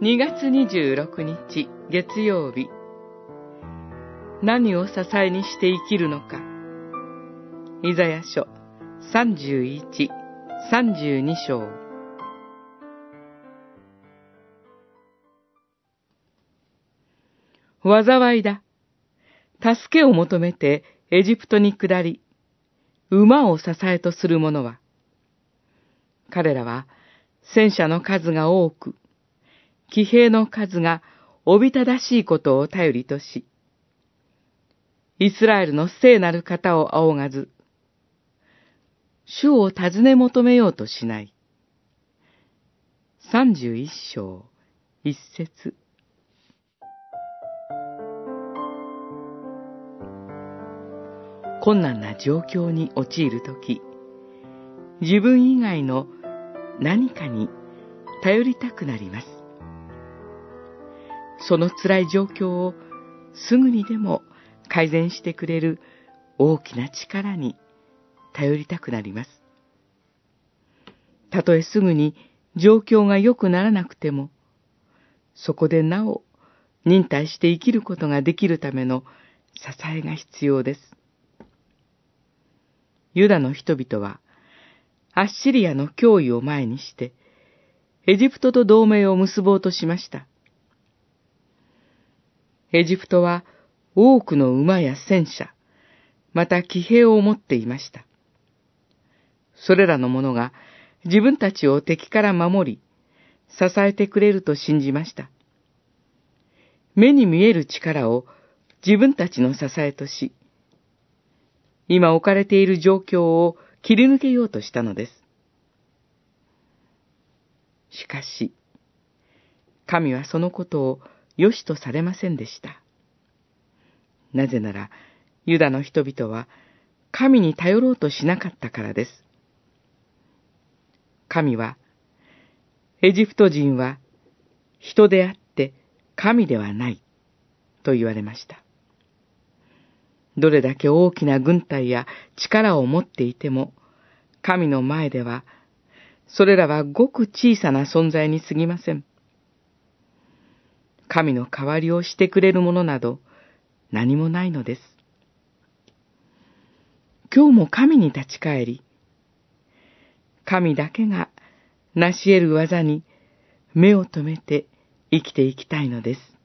2月26日月曜日。何を支えにして生きるのか。イザヤ書31、32章。災いだ。助けを求めてエジプトに下り、馬を支えとする者は、彼らは戦車の数が多く、騎兵の数がおびただしいことを頼りとし、イスラエルの聖なる方を仰がず、主を尋ね求めようとしない。三十一章、一節。困難な状況に陥るとき、自分以外の何かに頼りたくなります。その辛い状況をすぐにでも改善してくれる大きな力に頼りたくなります。たとえすぐに状況が良くならなくても、そこでなお忍耐して生きることができるための支えが必要です。ユダの人々は、アッシリアの脅威を前にして、エジプトと同盟を結ぼうとしました。エジプトは多くの馬や戦車、また騎兵を持っていました。それらの者が自分たちを敵から守り、支えてくれると信じました。目に見える力を自分たちの支えとし、今置かれている状況を切り抜けようとしたのです。しかし、神はそのことを良しとされませんでした。なぜなら、ユダの人々は神に頼ろうとしなかったからです。神は、エジプト人は人であって神ではないと言われました。どれだけ大きな軍隊や力を持っていても、神の前では、それらはごく小さな存在に過ぎません。神の代わりをしてくれるものなど何もないのです。今日も神に立ち返り、神だけが成し得る技に目を留めて生きていきたいのです。